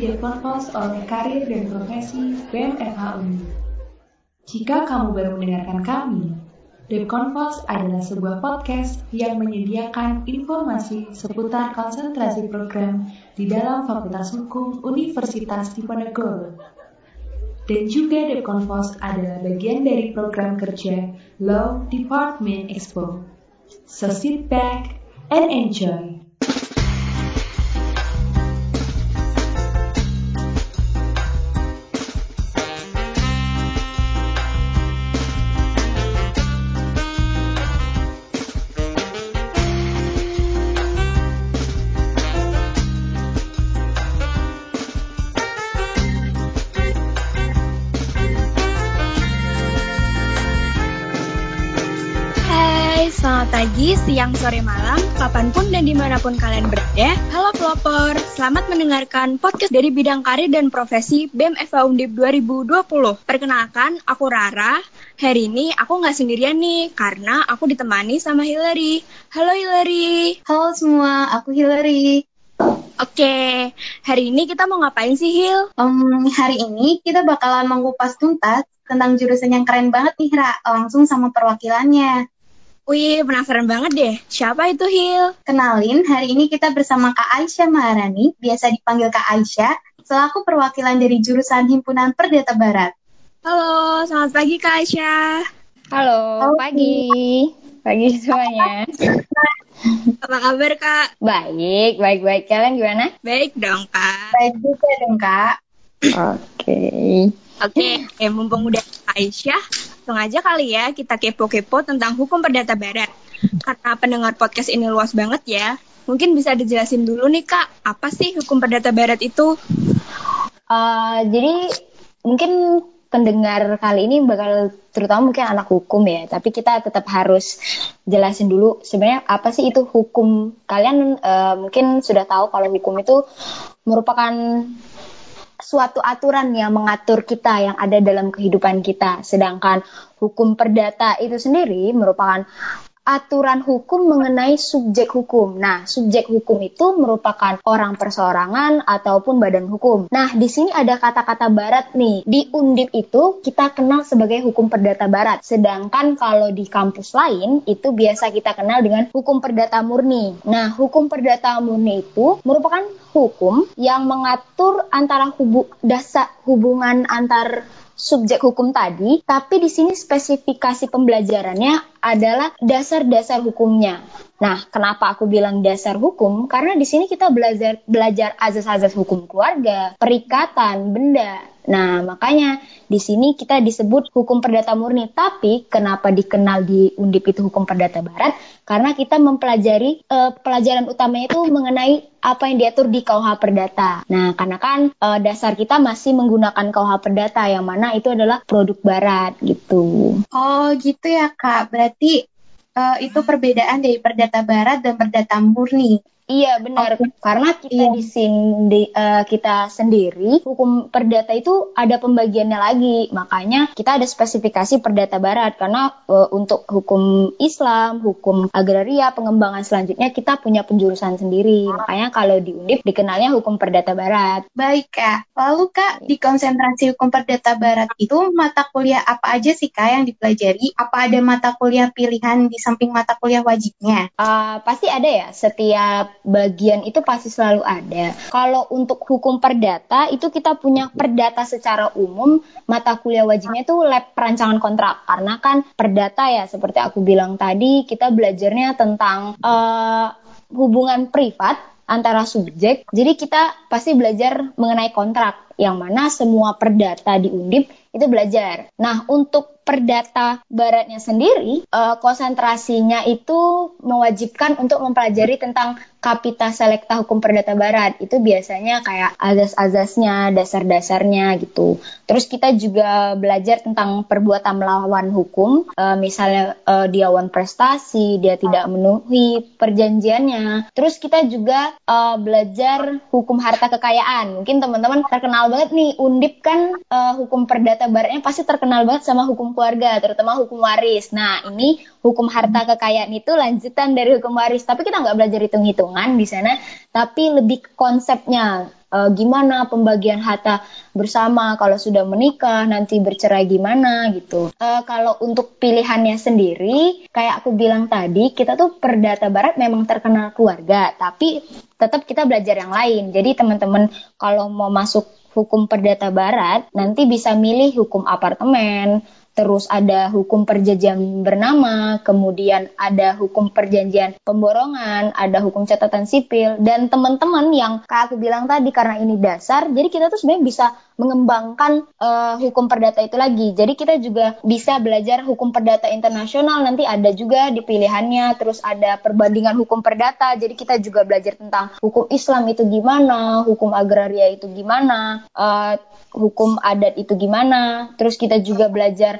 Selamat datang di Deponpos oleh Karir dan Profesi BMFH Uni. Jika kamu baru mendengarkan kami, Deponpos adalah sebuah podcast yang menyediakan informasi seputar konsentrasi program di dalam Fakultas Hukum Universitas Diponegoro. Dan juga Deponpos adalah bagian dari program kerja Law Department Expo. So sit back and enjoy. Siang, sore, malam, kapan pun dan di mana pun kalian berada. Halo pelopor, selamat mendengarkan podcast dari bidang karir dan profesi BEM FA Undip 2020. Perkenalkan, aku Rara. Hari ini aku nggak sendirian nih, karena aku ditemani sama Hillary. Halo Hillary. Halo semua, aku Hillary. Oke, hari ini kita mau ngapain sih Hil? Um, hari ini kita bakalan mengupas tuntas tentang jurusan yang keren banget nih, Ra. Langsung sama perwakilannya. Wih, penasaran banget deh. Siapa itu Hil? Kenalin, hari ini kita bersama Kak Aisyah Maharani, biasa dipanggil Kak Aisyah, selaku perwakilan dari jurusan Himpunan Perdata Barat. Halo, selamat pagi Kak Aisyah. Halo, Halo. pagi. Pagi semuanya. Apa kabar Kak? Baik, baik, baik. Kalian gimana? Baik dong Kak. Baik juga dong, Kak. Oke. Oke, eh, mumpung udah Aisyah, langsung aja kali ya kita kepo-kepo tentang hukum perdata barat. Karena pendengar podcast ini luas banget ya, mungkin bisa dijelasin dulu nih kak, apa sih hukum perdata barat itu? Eh, jadi mungkin pendengar kali ini bakal terutama mungkin anak hukum ya, tapi kita tetap harus jelasin dulu sebenarnya apa sih itu hukum. Kalian eh, mungkin sudah tahu kalau hukum itu merupakan suatu aturan yang mengatur kita yang ada dalam kehidupan kita. Sedangkan hukum perdata itu sendiri merupakan aturan hukum mengenai subjek hukum. Nah, subjek hukum itu merupakan orang perseorangan ataupun badan hukum. Nah, di sini ada kata-kata barat nih. Di Undip itu kita kenal sebagai hukum perdata barat. Sedangkan kalau di kampus lain itu biasa kita kenal dengan hukum perdata murni. Nah, hukum perdata murni itu merupakan hukum yang mengatur antara hubu dasar hubungan antar subjek hukum tadi, tapi di sini spesifikasi pembelajarannya adalah dasar-dasar hukumnya. Nah, kenapa aku bilang dasar hukum? Karena di sini kita belajar belajar azas-azas hukum keluarga, perikatan, benda. Nah, makanya di sini kita disebut hukum perdata murni. Tapi kenapa dikenal di Undip itu hukum perdata barat? Karena kita mempelajari eh, pelajaran utamanya itu mengenai apa yang diatur di KUH Perdata. Nah, karena kan eh, dasar kita masih menggunakan KUH Perdata yang mana itu adalah produk barat gitu. Oh, gitu ya, Kak. Berarti eh, itu perbedaan dari Perdata Barat dan Perdata Murni. Iya benar, Oke. karena kita Iya. di sini eh, kita sendiri hukum perdata itu ada pembagiannya lagi, makanya kita ada spesifikasi perdata barat karena eh, untuk hukum Islam, hukum agraria, pengembangan selanjutnya kita punya penjurusan sendiri, makanya kalau di Undip dikenalnya hukum perdata barat. Baik, Kak. Lalu, Kak, di konsentrasi hukum Perdata Barat itu mata kuliah apa aja sih, Kak, yang dipelajari? Apa ada mata kuliah pilihan di samping mata kuliah wajibnya? Uh, pasti ada ya, setiap bagian itu pasti selalu ada. Kalau untuk hukum perdata, itu kita punya perdata secara umum, mata kuliah wajibnya itu lab perancangan kontrak. Karena kan perdata ya, seperti aku bilang tadi, kita belajarnya tentang uh, hubungan privat antara subjek. Jadi kita pasti belajar mengenai kontrak, yang mana semua perdata di Undip itu belajar. Nah, untuk perdata baratnya sendiri, eh, konsentrasinya itu mewajibkan untuk mempelajari tentang kapita selekta hukum perdata barat. Itu biasanya kayak azas-azasnya, dasar-dasarnya gitu. Terus kita juga belajar tentang perbuatan melawan hukum, eh, misalnya eh, dia wan prestasi, dia tidak memenuhi perjanjiannya. Terus kita juga eh, belajar hukum harta kekayaan. Mungkin teman-teman terkenal banget nih, Undip kan eh, hukum perdata baratnya pasti terkenal banget sama hukum keluarga, terutama hukum waris. Nah, ini hukum harta kekayaan itu lanjutan dari hukum waris. Tapi kita nggak belajar hitung-hitungan di sana, tapi lebih ke konsepnya. uh, gimana pembagian harta bersama kalau sudah menikah nanti bercerai gimana gitu. Uh, kalau untuk pilihannya sendiri, kayak aku bilang tadi, kita tuh perdata barat memang terkenal keluarga, tapi tetap kita belajar yang lain. Jadi teman-teman kalau mau masuk hukum perdata barat, nanti bisa milih hukum apartemen, terus ada hukum perjanjian bernama, kemudian ada hukum perjanjian pemborongan, ada hukum catatan sipil, dan teman-teman yang kayak aku bilang tadi karena ini dasar, jadi kita tuh sebenarnya bisa mengembangkan uh, hukum perdata itu lagi. Jadi kita juga bisa belajar hukum perdata internasional nanti ada juga di pilihannya, terus ada perbandingan hukum perdata. Jadi kita juga belajar tentang hukum Islam itu gimana, hukum agraria itu gimana, uh, hukum adat itu gimana. Terus kita juga belajar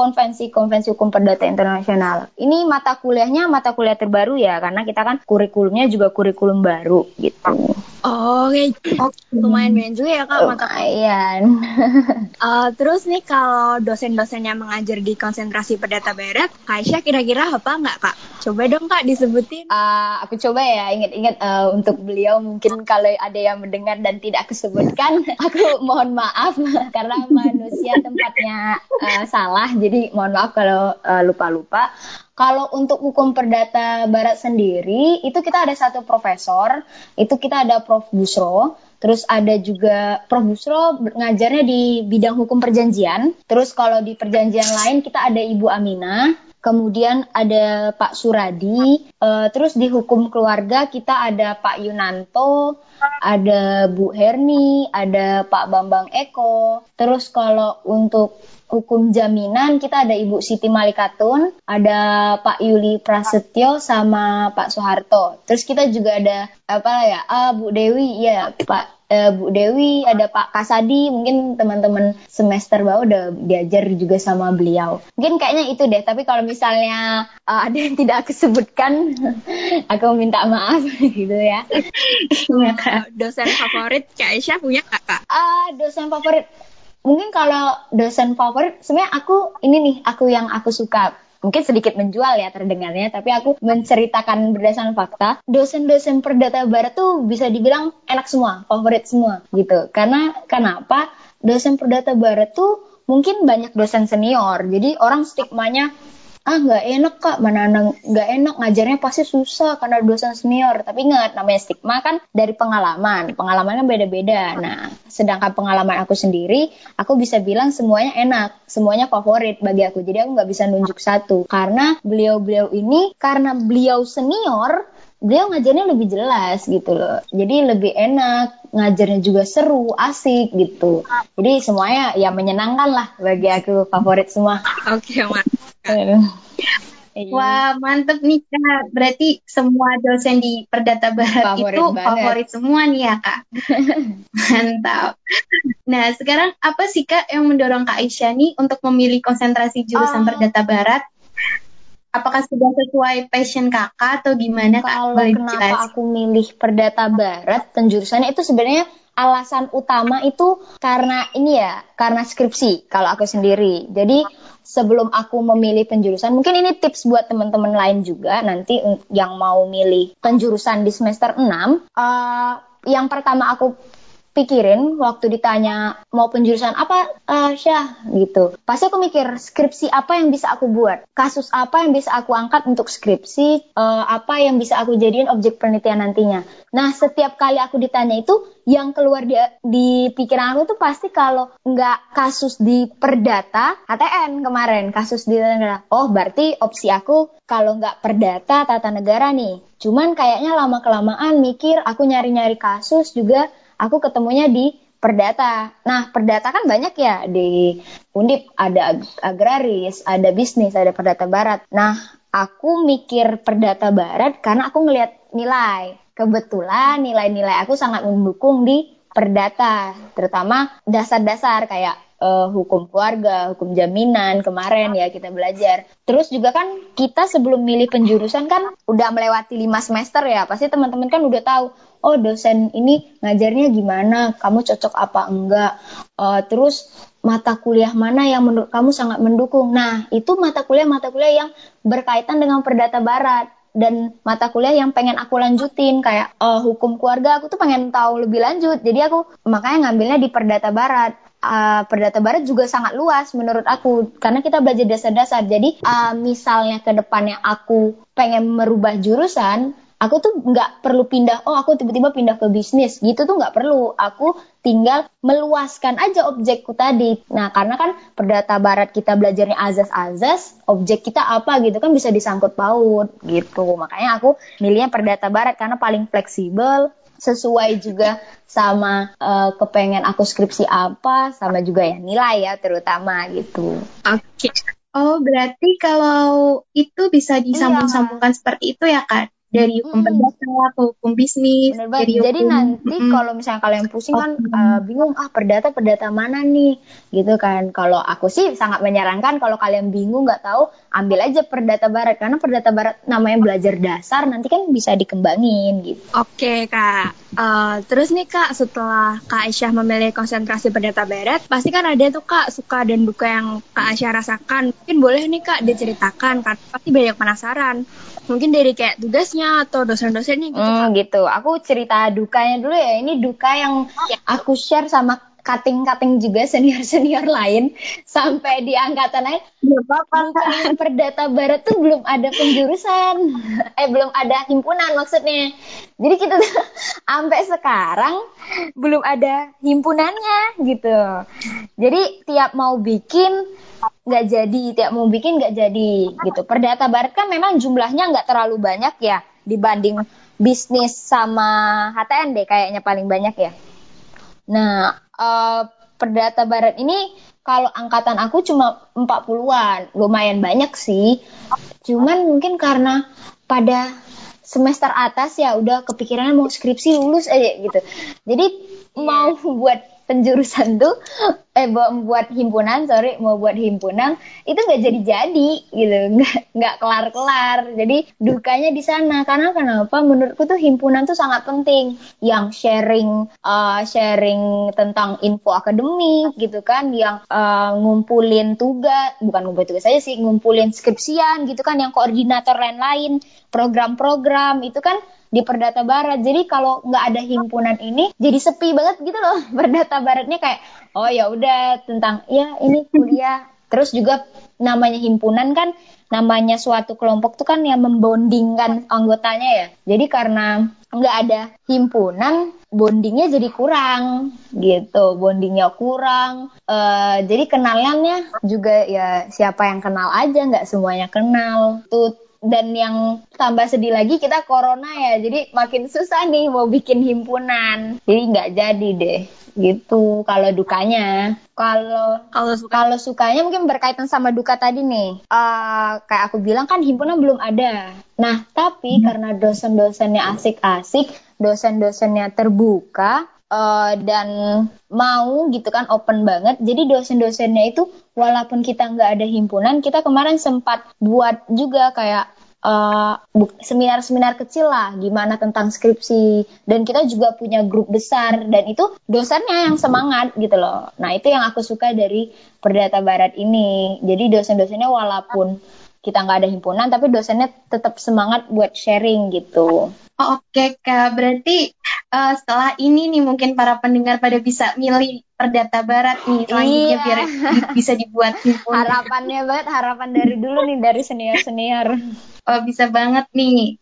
konvensi-konvensi hukum perdata internasional. Ini mata kuliahnya mata kuliah terbaru ya, karena kita kan kurikulumnya juga kurikulum baru gitu. Oh, okay. lumayan banyak juga ya kak mata Lumayan. uh, terus nih kalau dosen-dosen yang mengajar di konsentrasi perdata barat, Kak kira-kira apa nggak kak? Coba dong kak disebutin. Uh, aku coba ya ingat-ingat uh, untuk beliau mungkin kalau ada yang mendengar dan tidak aku sebutkan, aku mohon maaf karena manusia tempatnya uh, salah, jadi mohon maaf kalau lupa-lupa. Uh, kalau untuk hukum perdata barat sendiri, itu kita ada satu profesor, itu kita ada Prof. Busro, terus ada juga Prof. Busro ngajarnya di bidang hukum perjanjian, terus kalau di perjanjian lain kita ada Ibu Amina, kemudian ada Pak Suradi, uh, terus di hukum keluarga kita ada Pak Yunanto, ada Bu Herni, ada Pak Bambang Eko, terus kalau untuk hukum jaminan kita ada Ibu Siti Malikatun, ada Pak Yuli Prasetyo sama Pak Soeharto. Terus kita juga ada apa ya? Ah, Bu Dewi, ya Pak uh, Bu Dewi, ada Pak Kasadi, mungkin teman-teman semester bawah udah diajar juga sama beliau. Mungkin kayaknya itu deh, tapi kalau misalnya uh, ada yang tidak aku sebutkan, aku minta maaf gitu ya. Dosen favorit Kak Aisyah punya kakak? Ah, uh, dosen favorit mungkin kalau dosen favorit sebenarnya aku ini nih aku yang aku suka mungkin sedikit menjual ya terdengarnya, tapi aku menceritakan berdasarkan fakta. Dosen-dosen perdata barat tuh bisa dibilang enak semua, favorit semua gitu. Karena kenapa? Dosen perdata barat tuh mungkin banyak dosen senior, jadi orang stigmanya ah nggak enak kak. Mana nggak enak. Ngajarnya pasti susah karena dosen senior. Tapi ingat namanya stigma kan dari pengalaman. Pengalaman kan beda-beda. Nah sedangkan pengalaman aku sendiri aku bisa bilang semuanya enak. Semuanya favorit bagi aku. Jadi aku nggak bisa nunjuk satu. Karena beliau-beliau ini karena beliau senior beliau ngajarnya lebih jelas gitu loh. Jadi lebih enak, ngajarnya juga seru, asik gitu. Jadi semuanya ya menyenangkan lah bagi aku favorit semua. Oke, okay, Iya. Wah mantep nih kak, berarti semua dosen di Perdata Barat favorit itu banget. favorit semua nih ya kak. Mantap. Nah sekarang apa sih kak yang mendorong kak Aisyah nih untuk memilih konsentrasi jurusan oh. Perdata Barat? Apakah sudah sesuai passion kakak atau gimana kak? Kalau kenapa jelas? aku milih Perdata Barat dan jurusannya itu sebenarnya alasan utama itu karena ini ya, karena skripsi kalau aku sendiri. Jadi sebelum aku memilih penjurusan, mungkin ini tips buat teman-teman lain juga nanti yang mau milih penjurusan di semester 6. Uh, yang pertama aku pikirin waktu ditanya mau penjurusan apa uh, Syah gitu. Pasti aku mikir skripsi apa yang bisa aku buat? Kasus apa yang bisa aku angkat untuk skripsi? Uh, apa yang bisa aku jadiin objek penelitian nantinya? Nah setiap kali aku ditanya itu yang keluar di, di pikiran aku tuh pasti kalau nggak kasus di perdata HTN kemarin kasus di tata negara. Oh berarti opsi aku kalau nggak perdata tata negara nih. Cuman kayaknya lama kelamaan mikir aku nyari-nyari kasus juga aku ketemunya di perdata. Nah, perdata kan banyak ya di Undip ada agraris, ada bisnis, ada perdata barat. Nah, aku mikir perdata barat karena aku ngelihat nilai. Kebetulan nilai-nilai aku sangat mendukung di perdata, terutama dasar-dasar kayak uh, hukum keluarga, hukum jaminan kemarin ya kita belajar. Terus juga kan kita sebelum milih penjurusan kan udah melewati lima semester ya, pasti teman-teman kan udah tahu, oh dosen ini ngajarnya gimana, kamu cocok apa enggak. Uh, terus mata kuliah mana yang menurut kamu sangat mendukung. Nah, itu mata kuliah-mata kuliah yang berkaitan dengan perdata barat. dan mata kuliah yang pengen aku lanjutin kayak uh, hukum keluarga aku tuh pengen tahu lebih lanjut jadi aku makanya ngambilnya di Perdata Barat uh, Perdata Barat juga sangat luas menurut aku karena kita belajar dasar-dasar jadi uh, misalnya ke depannya aku pengen merubah jurusan aku tuh nggak perlu pindah oh aku tiba-tiba pindah ke bisnis gitu tuh nggak perlu aku tinggal meluaskan aja objekku tadi nah karena kan perdata barat kita belajarnya azas-azas objek kita apa gitu kan bisa disangkut paut gitu makanya aku milihnya perdata barat karena paling fleksibel sesuai juga sama uh, kepengen aku skripsi apa sama juga ya nilai ya terutama gitu oke okay. Oh, berarti kalau itu bisa disambung-sambungkan iya. seperti itu ya, Kak? Dari hukum hmm. perdata atau hukum bisnis. Dari hukum, Jadi nanti hmm. kalau misalnya kalian pusing kan oh, uh, bingung ah perdata perdata mana nih gitu kan. Kalau aku sih sangat menyarankan kalau kalian bingung nggak tahu ambil aja perdata barat karena perdata barat namanya belajar dasar nanti kan bisa dikembangin gitu. Oke kak. Uh, terus nih kak setelah kak Aisyah memilih konsentrasi perdata barat pasti kan ada tuh kak suka dan duka yang kak Aisyah rasakan. Mungkin boleh nih kak diceritakan kan pasti banyak penasaran mungkin dari kayak tugasnya atau dosen-dosennya gitu hmm, gitu aku cerita dukanya dulu ya ini duka yang aku share sama cutting-cutting juga senior-senior lain sampai di angkatan lain bukan perdata barat tuh belum ada penjurusan. Eh belum ada himpunan maksudnya. Jadi kita tuh sampai sekarang belum ada himpunannya gitu. Jadi tiap mau bikin nggak jadi tiap mau bikin nggak jadi gitu. Perdata barat kan memang jumlahnya nggak terlalu banyak ya dibanding bisnis sama HTN deh kayaknya paling banyak ya. Nah uh, perdata barat ini kalau angkatan aku cuma 40-an lumayan banyak sih. Cuman mungkin karena pada semester atas ya udah kepikiran mau skripsi lulus aja gitu. Jadi mau buat penjurusan tuh eh buat himpunan sorry mau buat himpunan itu nggak jadi jadi gitu. Nggak nggak kelar kelar jadi dukanya di sana. Karena kenapa? Menurutku tuh himpunan tuh sangat penting. Yang sharing uh, sharing tentang info akademik gitu kan. Yang uh, ngumpulin tugas bukan ngumpulin tugas saja sih ngumpulin skripsian gitu kan. Yang koordinator lain-lain program-program itu kan di Perdata Barat. Jadi kalau nggak ada himpunan ini, jadi sepi banget gitu loh. Perdata Baratnya kayak, oh ya udah tentang ya ini kuliah. Terus juga namanya himpunan kan, namanya suatu kelompok tuh kan yang membondingkan anggotanya ya. Jadi karena nggak ada himpunan, bondingnya jadi kurang gitu. Bondingnya kurang. Uh, jadi kenalannya juga ya siapa yang kenal aja, nggak semuanya kenal. Tuh dan yang tambah sedih lagi kita corona ya. Jadi makin susah nih mau bikin himpunan. Jadi nggak jadi deh gitu. Kalau dukanya. Kalau kalau suka. kalau sukanya mungkin berkaitan sama duka tadi nih. Uh, kayak aku bilang kan himpunan belum ada. Nah tapi hmm. karena dosen-dosennya asik-asik dosen-dosennya terbuka uh, dan mau gitu kan open banget. Jadi dosen-dosennya itu walaupun kita nggak ada himpunan, kita kemarin sempat buat juga kayak uh, seminar-seminar kecil lah gimana tentang skripsi dan kita juga punya grup besar dan itu dosennya yang semangat gitu loh. Nah itu yang aku suka dari Perdata Barat ini. Jadi dosen-dosennya walaupun kita nggak ada himpunan tapi dosennya tetap semangat buat sharing gitu. Oh, Oke okay, kak, berarti uh, setelah ini nih mungkin para pendengar pada bisa milih Perdata Barat nih selanjutnya iya. biar bisa dibuat himpunan. Harapannya banget, harapan dari dulu nih dari senior senior. Oh bisa banget nih.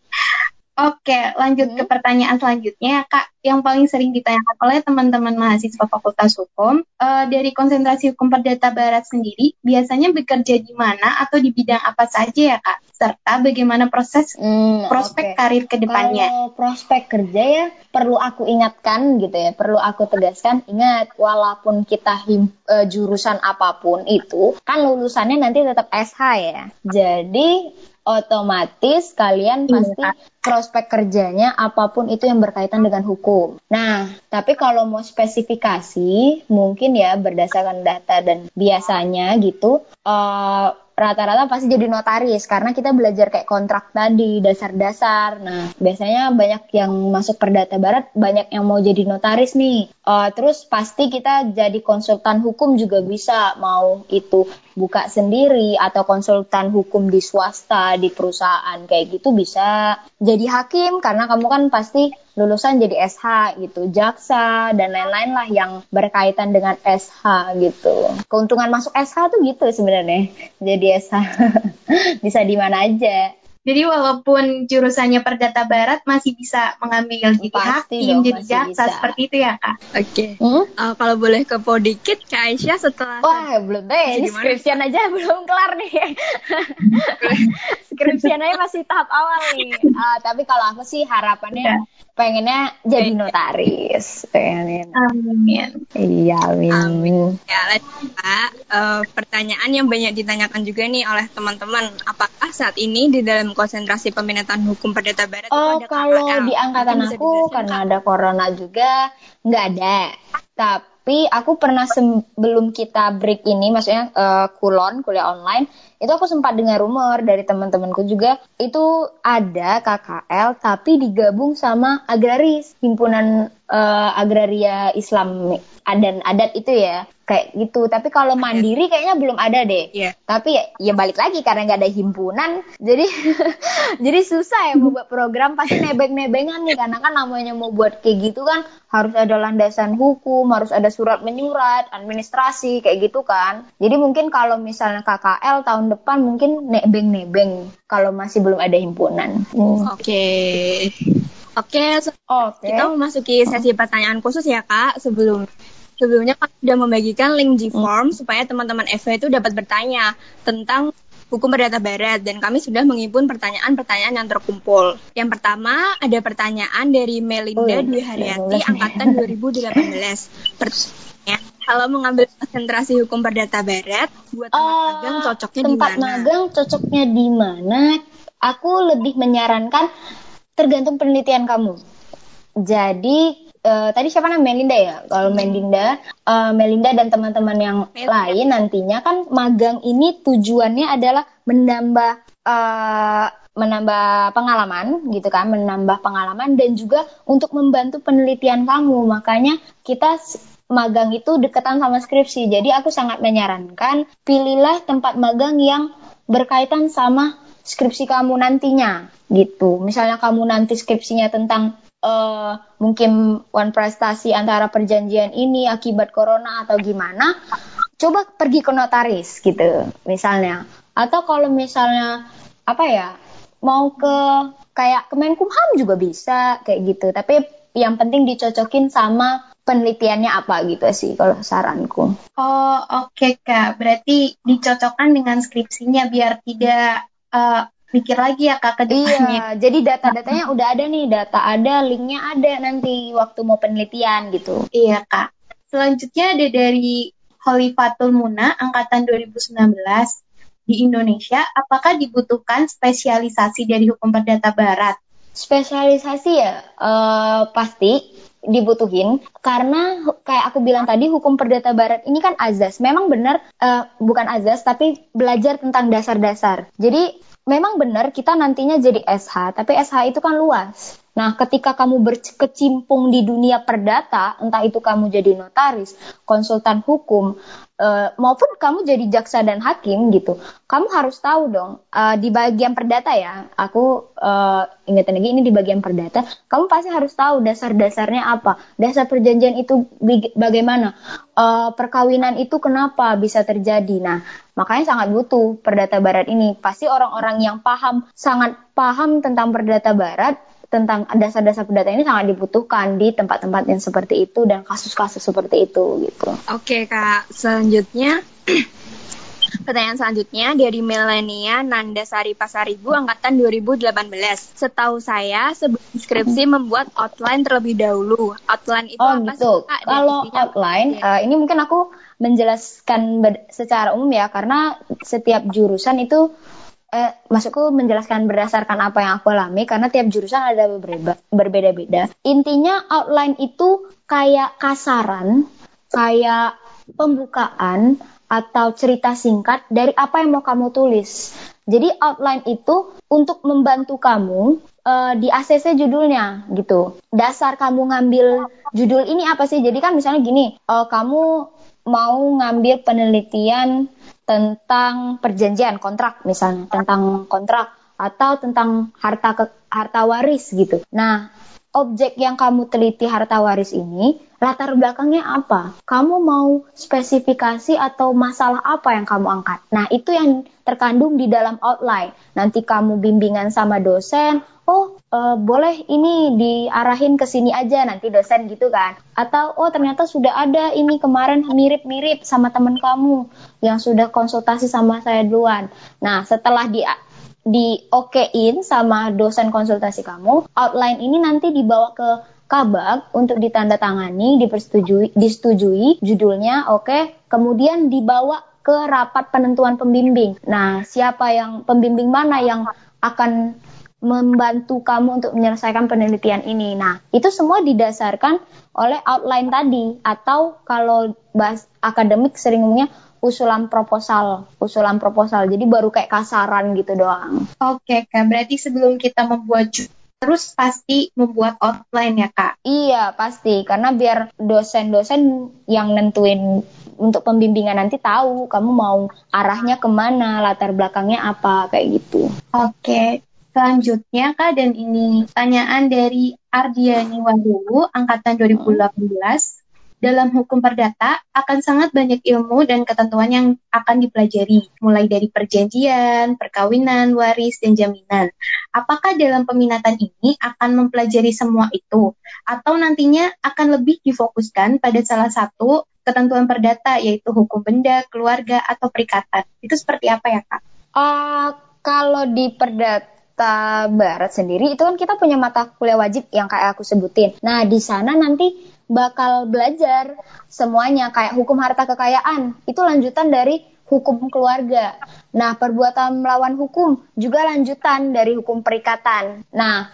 Oke, lanjut hmm. ke pertanyaan selanjutnya, Kak. Yang paling sering ditanyakan oleh teman-teman mahasiswa Fakultas Hukum, uh, dari konsentrasi hukum perdata barat sendiri, biasanya bekerja di mana atau di bidang apa saja ya, Kak? Serta bagaimana proses hmm, prospek okay. karir ke depannya? Kalau prospek kerja ya, perlu aku ingatkan gitu ya, perlu aku tegaskan, ingat, walaupun kita him, uh, jurusan apa pun itu, kan lulusannya nanti tetap SH ya. Jadi, otomatis kalian iya. pasti prospek kerjanya apa pun itu yang berkaitan dengan hukum. Nah, tapi kalau mau spesifikasi, mungkin ya berdasarkan data dan biasanya gitu, uh, rata-rata pasti jadi notaris karena kita belajar kayak kontrak tadi, dasar-dasar. Nah, biasanya banyak yang masuk Perdata Barat, banyak yang mau jadi notaris nih. Uh, terus pasti kita jadi konsultan hukum juga bisa, mau itu buka sendiri atau konsultan hukum di swasta, di perusahaan kayak gitu bisa. Jadi hakim karena kamu kan pasti lulusan jadi SH gitu, jaksa dan lain-lain lah yang berkaitan dengan SH gitu. Keuntungan masuk SH tuh gitu sebenarnya. Jadi SH bisa di mana aja. Jadi walaupun jurusannya Perdata Barat masih bisa mengambil jadi Pasti hakim, dong, jadi jaksa bisa. seperti itu ya kak? Oke. Okay. Hmm? Uh, kalau boleh ke dikit, Kak Aisyah setelah Wah belum deh, ini skripsian aja belum kelar nih. skripsian aja masih tahap awal nih. Uh, tapi kalau aku sih harapannya ya. pengennya jadi notaris. Pengen. Amin. Iya, amin. amin. Ya, Kak. Uh, pertanyaan yang banyak ditanyakan juga nih oleh teman-teman, apakah saat ini di dalam konsentrasi peminatan hukum Perdata Barat oh, itu ada kalau di angkatan aku karena ada corona juga nggak ada. Tapi aku pernah sebelum kita break ini, maksudnya uh, kulon kuliah online, itu aku sempat dengar rumor dari teman-temanku juga itu ada KKL tapi digabung sama agraris himpunan uh, agraria Islam dan adat itu ya kayak gitu. Tapi kalau mandiri kayaknya belum ada deh. Yeah. Tapi ya, ya balik lagi karena nggak ada himpunan, jadi jadi susah ya mau buat program pasti nebeng-nebengan nih karena kan namanya mau buat kayak gitu kan harus ada landasan hukum, harus ada surat menyurat, administrasi kayak gitu kan. Jadi mungkin kalau misalnya KKL tahun depan mungkin nebeng-nebeng kalau masih belum ada himpunan. Hmm. Oke. Okay. Oke, so okay. kita memasuki sesi pertanyaan khusus ya kak sebelum sebelumnya kami sudah membagikan link G-Form hmm. supaya teman-teman FV itu dapat bertanya tentang hukum perdata barat dan kami sudah mengimpun pertanyaan-pertanyaan yang terkumpul. Yang pertama ada pertanyaan dari Melinda oh, Dwi Haryati angkatan 2018. Pertanyaannya, kalau mengambil konsentrasi hukum perdata barat buat tempat uh, magang cocoknya di mana? Tempat magang cocoknya di mana? Aku lebih menyarankan tergantung penelitian kamu. Jadi uh, tadi siapa namanya Melinda ya? Kalau Melinda, uh, Melinda dan teman-teman yang Melinda. lain nantinya kan magang ini tujuannya adalah menambah uh, menambah pengalaman gitu kan, menambah pengalaman dan juga untuk membantu penelitian kamu. Makanya kita magang itu deketan sama skripsi. Jadi aku sangat menyarankan pilihlah tempat magang yang berkaitan sama skripsi kamu nantinya gitu. Misalnya kamu nanti skripsinya tentang uh, mungkin one prestasi antara perjanjian ini akibat corona atau gimana, coba pergi ke notaris gitu misalnya. Atau kalau misalnya apa ya mau ke kayak Kemenkumham juga bisa kayak gitu. Tapi yang penting dicocokin sama penelitiannya apa gitu sih kalau saranku. Oh oke okay, kak, berarti dicocokkan dengan skripsinya biar tidak uh, mikir lagi ya kak ke Iya, jadi data-datanya udah ada nih, data ada, linknya ada nanti waktu mau penelitian gitu. Iya kak. Selanjutnya ada dari Holifatul Muna, angkatan 2019 di Indonesia, apakah dibutuhkan spesialisasi dari hukum perdata barat? Spesialisasi ya, uh, pasti dibutuhin. Karena kayak aku bilang tadi hukum perdata barat ini kan azas. Memang benar uh, bukan azas tapi belajar tentang dasar-dasar. Jadi memang benar kita nantinya jadi SH, tapi SH itu kan luas. Nah, ketika kamu berkecimpung di dunia perdata, entah itu kamu jadi notaris, konsultan hukum, uh, maupun kamu jadi jaksa dan hakim gitu, kamu harus tahu dong uh, di bagian perdata ya. Aku uh, ingat lagi ini di bagian perdata, kamu pasti harus tahu dasar-dasarnya apa, dasar perjanjian itu bagaimana, uh, perkawinan itu kenapa bisa terjadi. Nah, makanya sangat butuh perdata barat ini. Pasti orang-orang yang paham, sangat paham tentang perdata barat tentang dasar-dasar perdata ini sangat dibutuhkan di tempat-tempat yang seperti itu dan kasus-kasus seperti itu gitu. Oke kak, selanjutnya Pertanyaan selanjutnya dari Melania Nandasari Pasaribu angkatan 2018. Setahu saya sebelum skripsi membuat outline terlebih dahulu. Outline itu oh, apa gitu. sih Kalau outline, uh, ini mungkin aku menjelaskan secara umum ya karena setiap jurusan itu eh, maksudku menjelaskan berdasarkan apa yang aku alami karena tiap jurusan ada berbeda-beda. Intinya outline itu kayak kasaran, kayak pembukaan atau cerita singkat dari apa yang mau kamu tulis. Jadi outline itu untuk membantu kamu uh, di ACC judulnya gitu. Dasar kamu ngambil judul ini apa sih? Jadi kan misalnya gini, uh, kamu mau ngambil penelitian tentang perjanjian kontrak misalnya, tentang kontrak atau tentang harta ke, harta waris gitu. Nah, objek yang kamu teliti harta waris ini latar belakangnya apa? Kamu mau spesifikasi atau masalah apa yang kamu angkat? Nah, itu yang terkandung di dalam outline. Nanti kamu bimbingan sama dosen, oh uh, boleh ini diarahin ke sini aja nanti dosen gitu kan. Atau oh ternyata sudah ada ini kemarin mirip-mirip sama teman kamu yang sudah konsultasi sama saya duluan. Nah, setelah di di okein sama dosen konsultasi kamu, outline ini nanti dibawa ke kabak untuk ditandatangani, dipersetujui, disetujui judulnya, oke. Okay. Kemudian dibawa ke rapat penentuan pembimbing. Nah, siapa yang pembimbing mana yang akan membantu kamu untuk menyelesaikan penelitian ini. Nah, itu semua didasarkan oleh outline tadi atau kalau bahas akademik sering ngomongnya usulan proposal, usulan proposal. Jadi baru kayak kasaran gitu doang. Oke, Kak. Berarti sebelum kita membuat terus pasti membuat outline ya kak? Iya pasti karena biar dosen-dosen yang nentuin untuk pembimbingan nanti tahu kamu mau arahnya ke mana, latar belakangnya apa kayak gitu. Oke, selanjutnya kak dan ini pertanyaan dari Ardiani Waduwu angkatan 2018 dalam hukum perdata akan sangat banyak ilmu dan ketentuan yang akan dipelajari, mulai dari perjanjian, perkawinan, waris, dan jaminan. Apakah dalam peminatan ini akan mempelajari semua itu, atau nantinya akan lebih difokuskan pada salah satu ketentuan perdata, yaitu hukum benda, keluarga, atau perikatan? Itu seperti apa ya, Kak? Uh, kalau di perdata barat sendiri itu kan kita punya mata kuliah wajib yang kayak aku sebutin. Nah, di sana nanti bakal belajar semuanya kayak hukum harta kekayaan itu lanjutan dari hukum keluarga. Nah, perbuatan melawan hukum juga lanjutan dari hukum perikatan. Nah,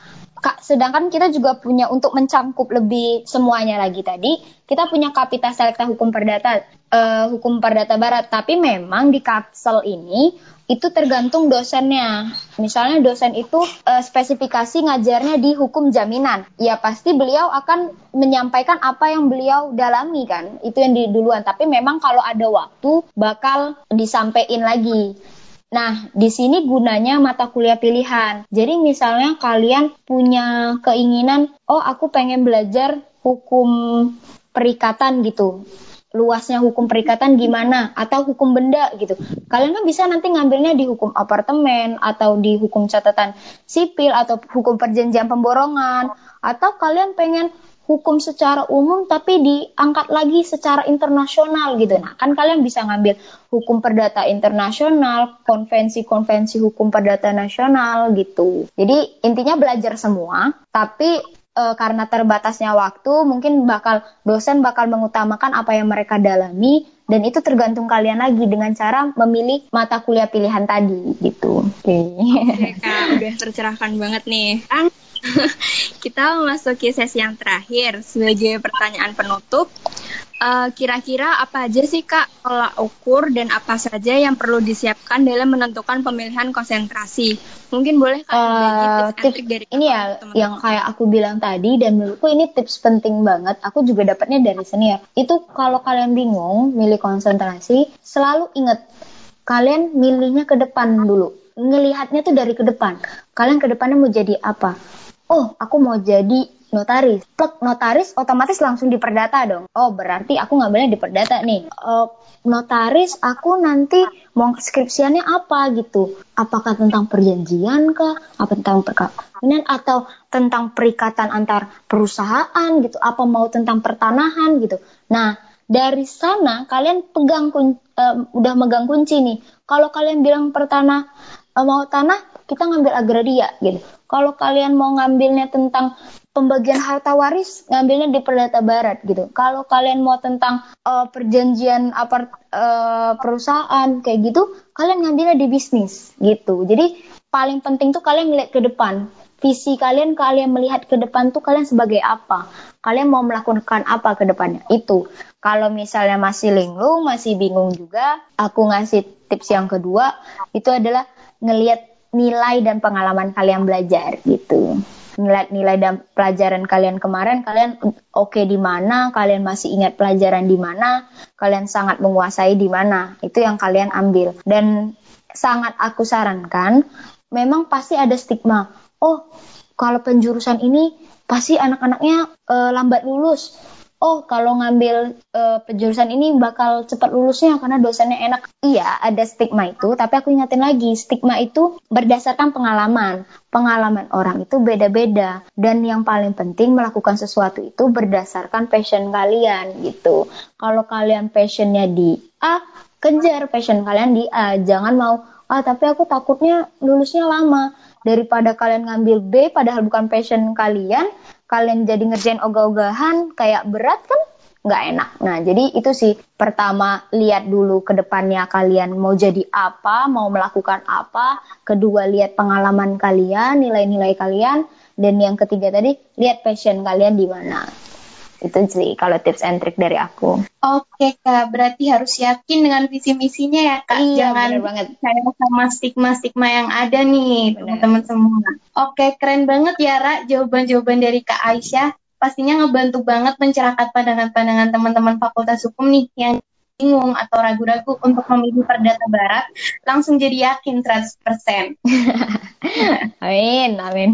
sedangkan kita juga punya untuk mencangkup lebih semuanya lagi tadi, kita punya kapita selekta hukum perdata, uh, hukum perdata barat. Tapi memang di kapsel ini itu tergantung dosennya. Misalnya dosen itu uh, spesifikasi ngajarnya di hukum jaminan. Ya pasti beliau akan menyampaikan apa yang beliau dalami kan. Itu yang di duluan. Tapi memang kalau ada waktu bakal disampaikan lagi. Nah, di sini gunanya mata kuliah pilihan. Jadi misalnya kalian punya keinginan, oh aku pengen belajar hukum perikatan gitu luasnya hukum perikatan gimana atau hukum benda gitu. Kalian kan bisa nanti ngambilnya di hukum apartemen atau di hukum catatan sipil atau hukum perjanjian pemborongan atau kalian pengen hukum secara umum tapi diangkat lagi secara internasional gitu. Nah, kan kalian bisa ngambil hukum perdata internasional, konvensi-konvensi hukum perdata nasional gitu. Jadi intinya belajar semua, tapi uh, karena terbatasnya waktu mungkin bakal dosen bakal mengutamakan apa yang mereka dalami dan itu tergantung kalian lagi dengan cara memilih mata kuliah pilihan tadi gitu. Oke. Okay. Oke kak, udah tercerahkan banget nih. Ang kita memasuki sesi yang terakhir sebagai pertanyaan penutup. Eh, kira-kira uh, apa aja sih Kak tolak ukur dan apa saja yang perlu disiapkan dalam menentukan pemilihan konsentrasi? Mungkin boleh Kak uh, tips, tips dari ini ya teman -teman. yang kayak aku bilang tadi dan menurutku ini tips penting banget. Aku juga dapatnya dari senior. Itu kalau kalian bingung milih konsentrasi, selalu ingat kalian milihnya ke depan dulu. Ngelihatnya tuh dari ke depan. Kalian ke depannya mau jadi apa? Oh, aku mau jadi notaris. Plek notaris otomatis langsung diperdata dong. Oh berarti aku ngambilnya di perdata nih. Uh, notaris aku nanti mau skripsiannya apa gitu. Apakah tentang perjanjian kah? Apa tentang perkawinan atau tentang perikatan antar perusahaan gitu? Apa mau tentang pertanahan gitu? Nah dari sana kalian pegang kun, uh, udah megang kunci nih. Kalau kalian bilang pertanah uh, mau tanah, kita ngambil agraria gitu. Kalau kalian mau ngambilnya tentang pembagian harta waris ngambilnya di Perdata Barat gitu. Kalau kalian mau tentang uh, perjanjian apart uh, perusahaan kayak gitu, kalian ngambilnya di bisnis gitu. Jadi paling penting tuh kalian ngeliat ke depan. visi kalian kalian melihat ke depan tuh kalian sebagai apa kalian mau melakukan apa ke depannya itu kalau misalnya masih linglung masih bingung juga aku ngasih tips yang kedua itu adalah ngelihat nilai dan pengalaman kalian belajar gitu nilai-nilai dan pelajaran kalian kemarin kalian oke okay di mana kalian masih ingat pelajaran di mana kalian sangat menguasai di mana itu yang kalian ambil dan sangat aku sarankan memang pasti ada stigma oh kalau penjurusan ini pasti anak-anaknya uh, lambat lulus. Oh, kalau ngambil uh, penjurusan ini bakal cepat lulusnya karena dosennya enak. Iya, ada stigma itu, tapi aku ingatin lagi, stigma itu berdasarkan pengalaman. Pengalaman orang itu beda-beda dan yang paling penting melakukan sesuatu itu berdasarkan passion kalian gitu. Kalau kalian passionnya di A, kejar passion kalian di A. Jangan mau, ah tapi aku takutnya lulusnya lama daripada kalian ngambil B padahal bukan passion kalian kalian jadi ngerjain ogah-ogahan kayak berat kan nggak enak. Nah, jadi itu sih pertama lihat dulu ke depannya kalian mau jadi apa, mau melakukan apa. Kedua lihat pengalaman kalian, nilai-nilai kalian, dan yang ketiga tadi lihat passion kalian di mana. Itu sih kalau tips and trick dari aku. Oke kak, berarti harus yakin dengan visi misinya ya kak. Iya, Jangan banget. saya sama stigma-stigma yang ada nih teman-teman semua. Oke, keren banget ya Ra jawaban-jawaban dari kak Aisyah. Pastinya ngebantu banget mencerahkan pandangan-pandangan teman-teman Fakultas Hukum nih yang bingung atau ragu-ragu untuk memilih perdata barat, langsung jadi yakin 100%. amin, amin.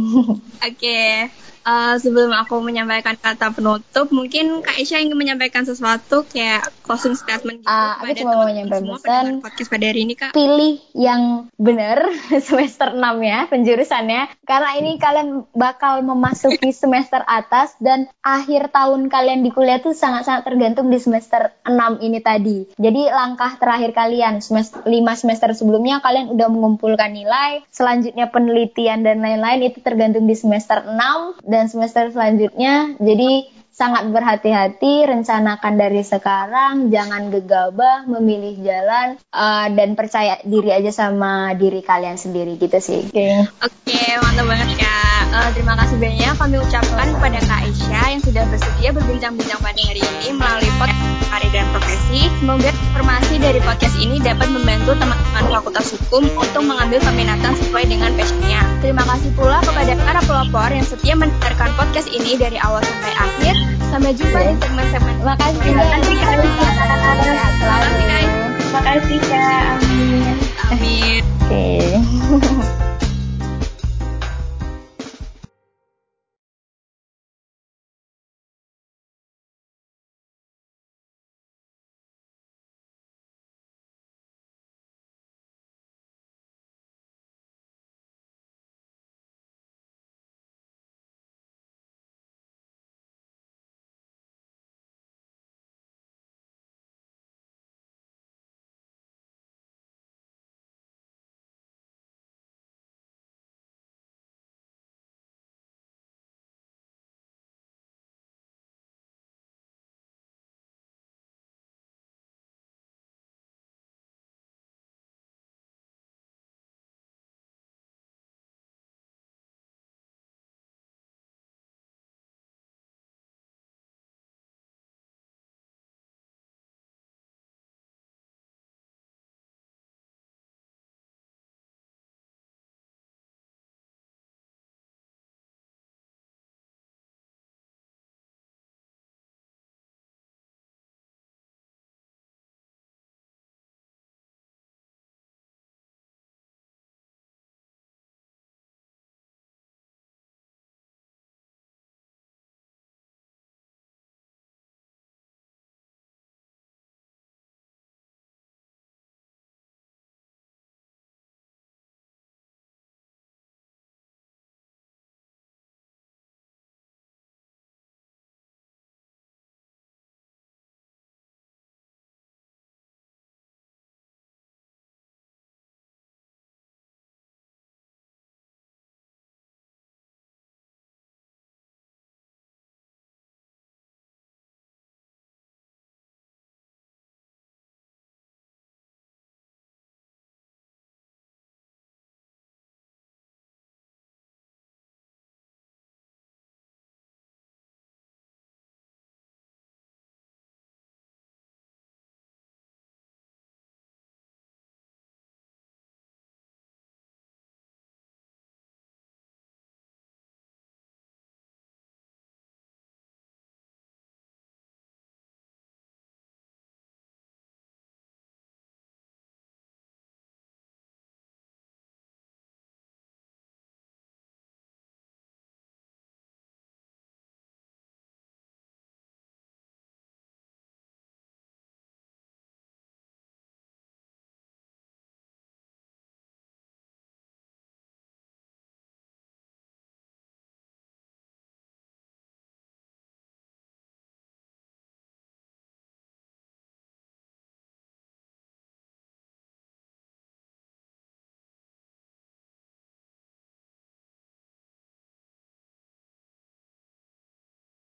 Oke, okay. Uh, sebelum aku menyampaikan kata penutup, mungkin Kak Isya ingin menyampaikan sesuatu kayak closing statement gitu uh, aku cuma mau menyampaikan pesan podcast pada hari ini Kak. Pilih yang benar semester 6 ya penjurusannya karena ini kalian bakal memasuki semester atas dan akhir tahun kalian di kuliah tuh sangat-sangat tergantung di semester 6 ini tadi. Jadi langkah terakhir kalian semester 5 semester sebelumnya kalian udah mengumpulkan nilai, selanjutnya penelitian dan lain-lain itu tergantung di semester 6 dan semester selanjutnya. Jadi sangat berhati-hati, rencanakan dari sekarang, jangan gegabah memilih jalan uh, dan percaya diri aja sama diri kalian sendiri gitu sih. Oke, okay. okay, mantap banget kak. Uh, terima kasih banyak kami ucapkan kepada Kak Aisyah yang sudah bersedia berbincang-bincang pada hari ini melalui podcast karir dan profesi. Semoga informasi dari podcast ini dapat membantu teman-teman Fakultas Hukum untuk mengambil peminatan sesuai dengan passionnya. Terima kasih pula kepada para pelopor yang setia mendengarkan podcast ini dari awal sampai akhir. Sampai jumpa di segmen-segmen. Terima kasih. Terima kasih Kak Terima kasih Kak. Terima kasih Kak. Amin. Amin. Oke. Okay.